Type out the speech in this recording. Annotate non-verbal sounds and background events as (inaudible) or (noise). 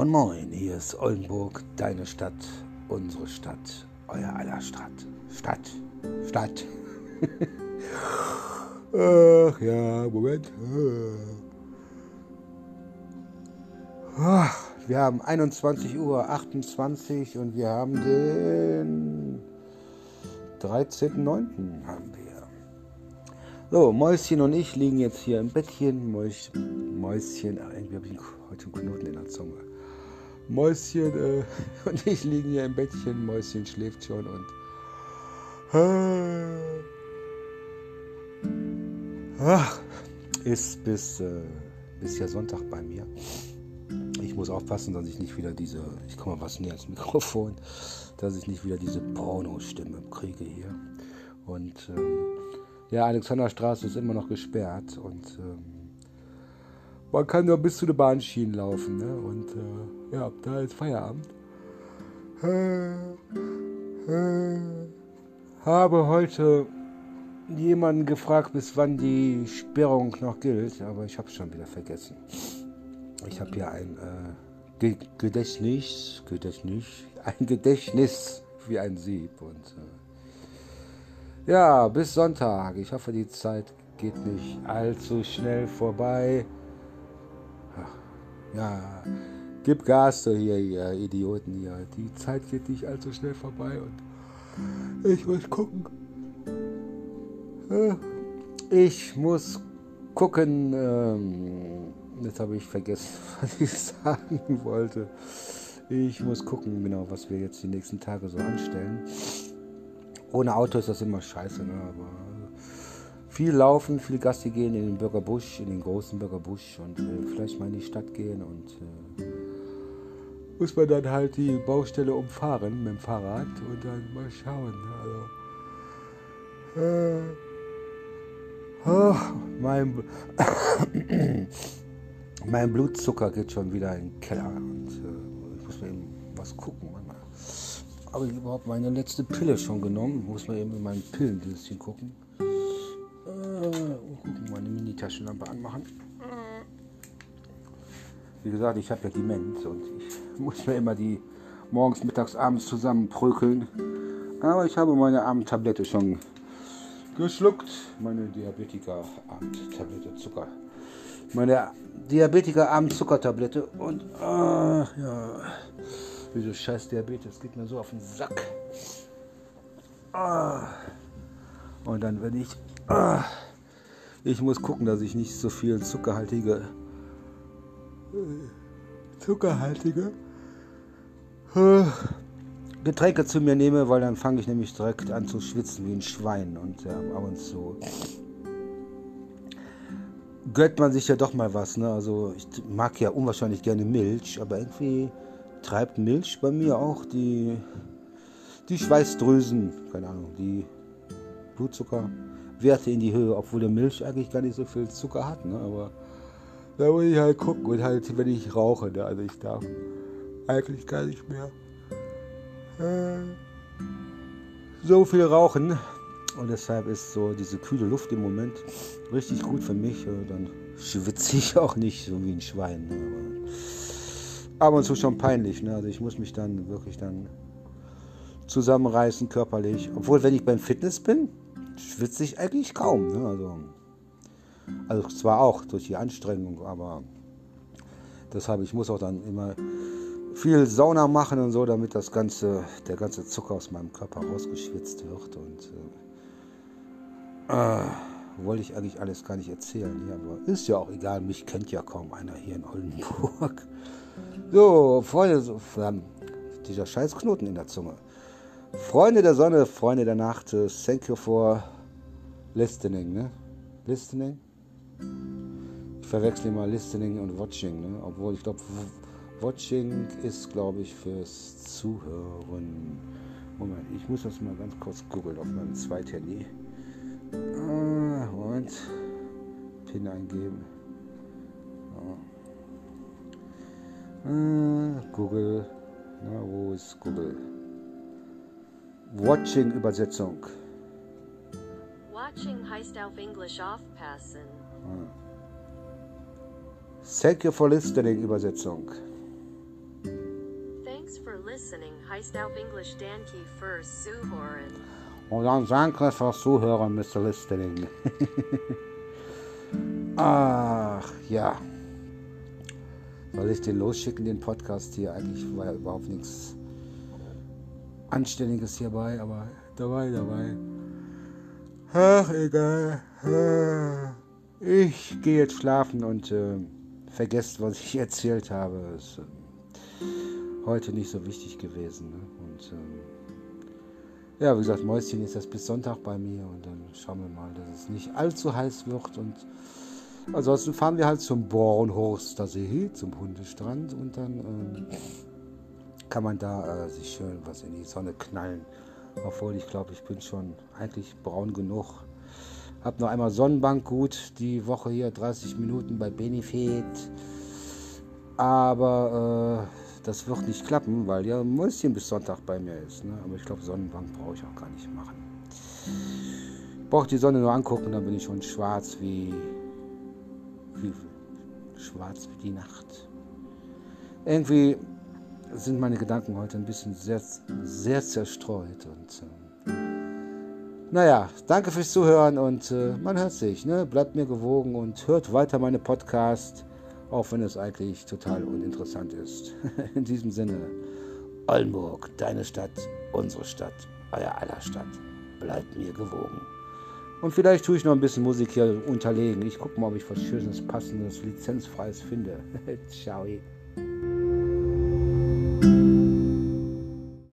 Moin Moin, hier ist Oldenburg, deine Stadt, unsere Stadt, euer aller Stadt. Stadt, Stadt. (laughs) Ach ja, Moment. Wir haben 21 Uhr 28 und wir haben den 13.09. haben wir. So, Mäuschen und ich liegen jetzt hier im Bettchen. Mäus, Mäuschen, irgendwie habe ich heute einen Knoten in der Zunge. Mäuschen äh, (laughs) und ich liegen hier im Bettchen. Mäuschen schläft schon und. Ach, ist bis, äh, bis ja Sonntag bei mir. Ich muss aufpassen, dass ich nicht wieder diese. Ich komme mal was näher ans Mikrofon. Dass ich nicht wieder diese Porno-Stimme kriege hier. Und. Ähm, ja, Alexanderstraße ist immer noch gesperrt und ähm, man kann nur bis zu den Bahnschienen laufen. Ne? Und äh, ja, da ist Feierabend. Äh, äh, habe heute jemanden gefragt, bis wann die Sperrung noch gilt, aber ich habe es schon wieder vergessen. Ich habe hier ein äh, Gedächtnis, Gedächtnis, ein Gedächtnis wie ein Sieb und äh, ja, bis Sonntag. Ich hoffe, die Zeit geht nicht allzu schnell vorbei. Ja, gib Gas so hier, ihr Idioten hier. Die Zeit geht nicht allzu schnell vorbei und ich muss gucken. Ich muss gucken. Ähm, jetzt habe ich vergessen, (laughs) was ich sagen wollte. Ich muss gucken, genau, was wir jetzt die nächsten Tage so anstellen. Ohne Auto ist das immer scheiße, ne? aber viel laufen, viel Gassi gehen in den Bürgerbusch, in den großen Bürgerbusch und äh, vielleicht mal in die Stadt gehen und äh, muss man dann halt die Baustelle umfahren mit dem Fahrrad und dann mal schauen. Also, äh, oh, mein, (coughs) mein Blutzucker geht schon wieder in den Keller und äh, ich muss mir eben was gucken habe ich überhaupt meine letzte Pille schon genommen? Muss man eben in mein Pillendöschen gucken. Mini-Taschenlampe anmachen. Wie gesagt, ich habe ja Demenz und ich muss mir immer die morgens, mittags, abends zusammenprügeln. Aber ich habe meine Abendtablette schon geschluckt. Meine Diabetiker-Abendtablette Zucker. Meine Diabetiker-Abendzuckertablette und äh, ja. Wieso scheiß Diabetes geht mir so auf den Sack. Ah. Und dann, wenn ich. Ah. Ich muss gucken, dass ich nicht so viel zuckerhaltige. Zuckerhaltige. Äh, Getränke zu mir nehme, weil dann fange ich nämlich direkt an zu schwitzen wie ein Schwein und ja, ab und zu gönnt man sich ja doch mal was. Ne? Also ich mag ja unwahrscheinlich gerne Milch, aber irgendwie treibt Milch bei mir auch die, die Schweißdrüsen, keine Ahnung, die Blutzuckerwerte in die Höhe, obwohl der Milch eigentlich gar nicht so viel Zucker hat. Ne? Aber da muss ich halt gucken und halt, wenn ich rauche, ne? also ich darf eigentlich gar nicht mehr äh, so viel rauchen. Und deshalb ist so diese kühle Luft im Moment richtig gut für mich. Dann schwitze ich auch nicht so wie ein Schwein. Ne? Ab und zu schon peinlich. Ne? Also ich muss mich dann wirklich dann zusammenreißen körperlich. Obwohl, wenn ich beim Fitness bin, schwitze ich eigentlich kaum. Ne? Also, also zwar auch durch die Anstrengung, aber deshalb, ich muss auch dann immer viel Sauna machen und so, damit das ganze, der ganze Zucker aus meinem Körper rausgeschwitzt wird. Und äh, äh, wollte ich eigentlich alles gar nicht erzählen. Ja, aber ist ja auch egal, mich kennt ja kaum einer hier in Oldenburg. (laughs) So, Freunde, so, dieser scheiß Knoten in der Zunge. Freunde der Sonne, Freunde der Nacht, äh, thank you for listening, ne? Listening? Ich verwechsel immer listening und watching, ne? Obwohl ich glaube, watching ist, glaube ich, fürs Zuhören. Moment, ich muss das mal ganz kurz googeln auf meinem Zweithandy. Ah, Moment. PIN eingeben. Oh. Äh, Google. Na, wo ist Google? Watching Übersetzung. Watching heißt auf Englisch aufpassen. Thank you for listening Übersetzung. Thanks for listening. Heist auf English Danke fürs Zuhören. Und dann danke fürs Zuhören, Mr. Listening. (laughs) Ach, ja. Soll ich den losschicken, den Podcast hier? Eigentlich war ja überhaupt nichts Anständiges hierbei, aber dabei, dabei. Ach, egal. Ich gehe jetzt schlafen und äh, vergesst, was ich (laughs) erzählt habe. Ist äh, heute nicht so wichtig gewesen. Ne? Und äh, ja, wie gesagt, Mäuschen ist jetzt bis Sonntag bei mir und dann schauen wir mal, dass es nicht allzu heiß wird. Und ansonsten fahren wir halt zum Bornhorster See, zum Hundestrand und dann ähm, kann man da äh, sich schön was in die Sonne knallen. Obwohl ich glaube, ich bin schon eigentlich braun genug. Hab noch einmal Sonnenbank gut, die Woche hier 30 Minuten bei Benefit. Aber äh, das wird nicht klappen, weil ja Mäuschen bis Sonntag bei mir ist. Ne? Aber ich glaube, Sonnenbank brauche ich auch gar nicht machen. Brauche die Sonne nur angucken, dann bin ich schon schwarz wie, wie schwarz wie die Nacht. Irgendwie sind meine Gedanken heute ein bisschen sehr, sehr zerstreut. Und äh, naja, danke fürs Zuhören und äh, man hört sich. Ne? Bleibt mir gewogen und hört weiter meine Podcast, auch wenn es eigentlich total uninteressant ist. (laughs) In diesem Sinne, Oldenburg, deine Stadt, unsere Stadt, euer aller Stadt. Bleibt mir gewogen. Und vielleicht tue ich noch ein bisschen Musik hier unterlegen. Ich gucke mal, ob ich was Schönes, Passendes, Lizenzfreies finde. (laughs) Ciao. Thank you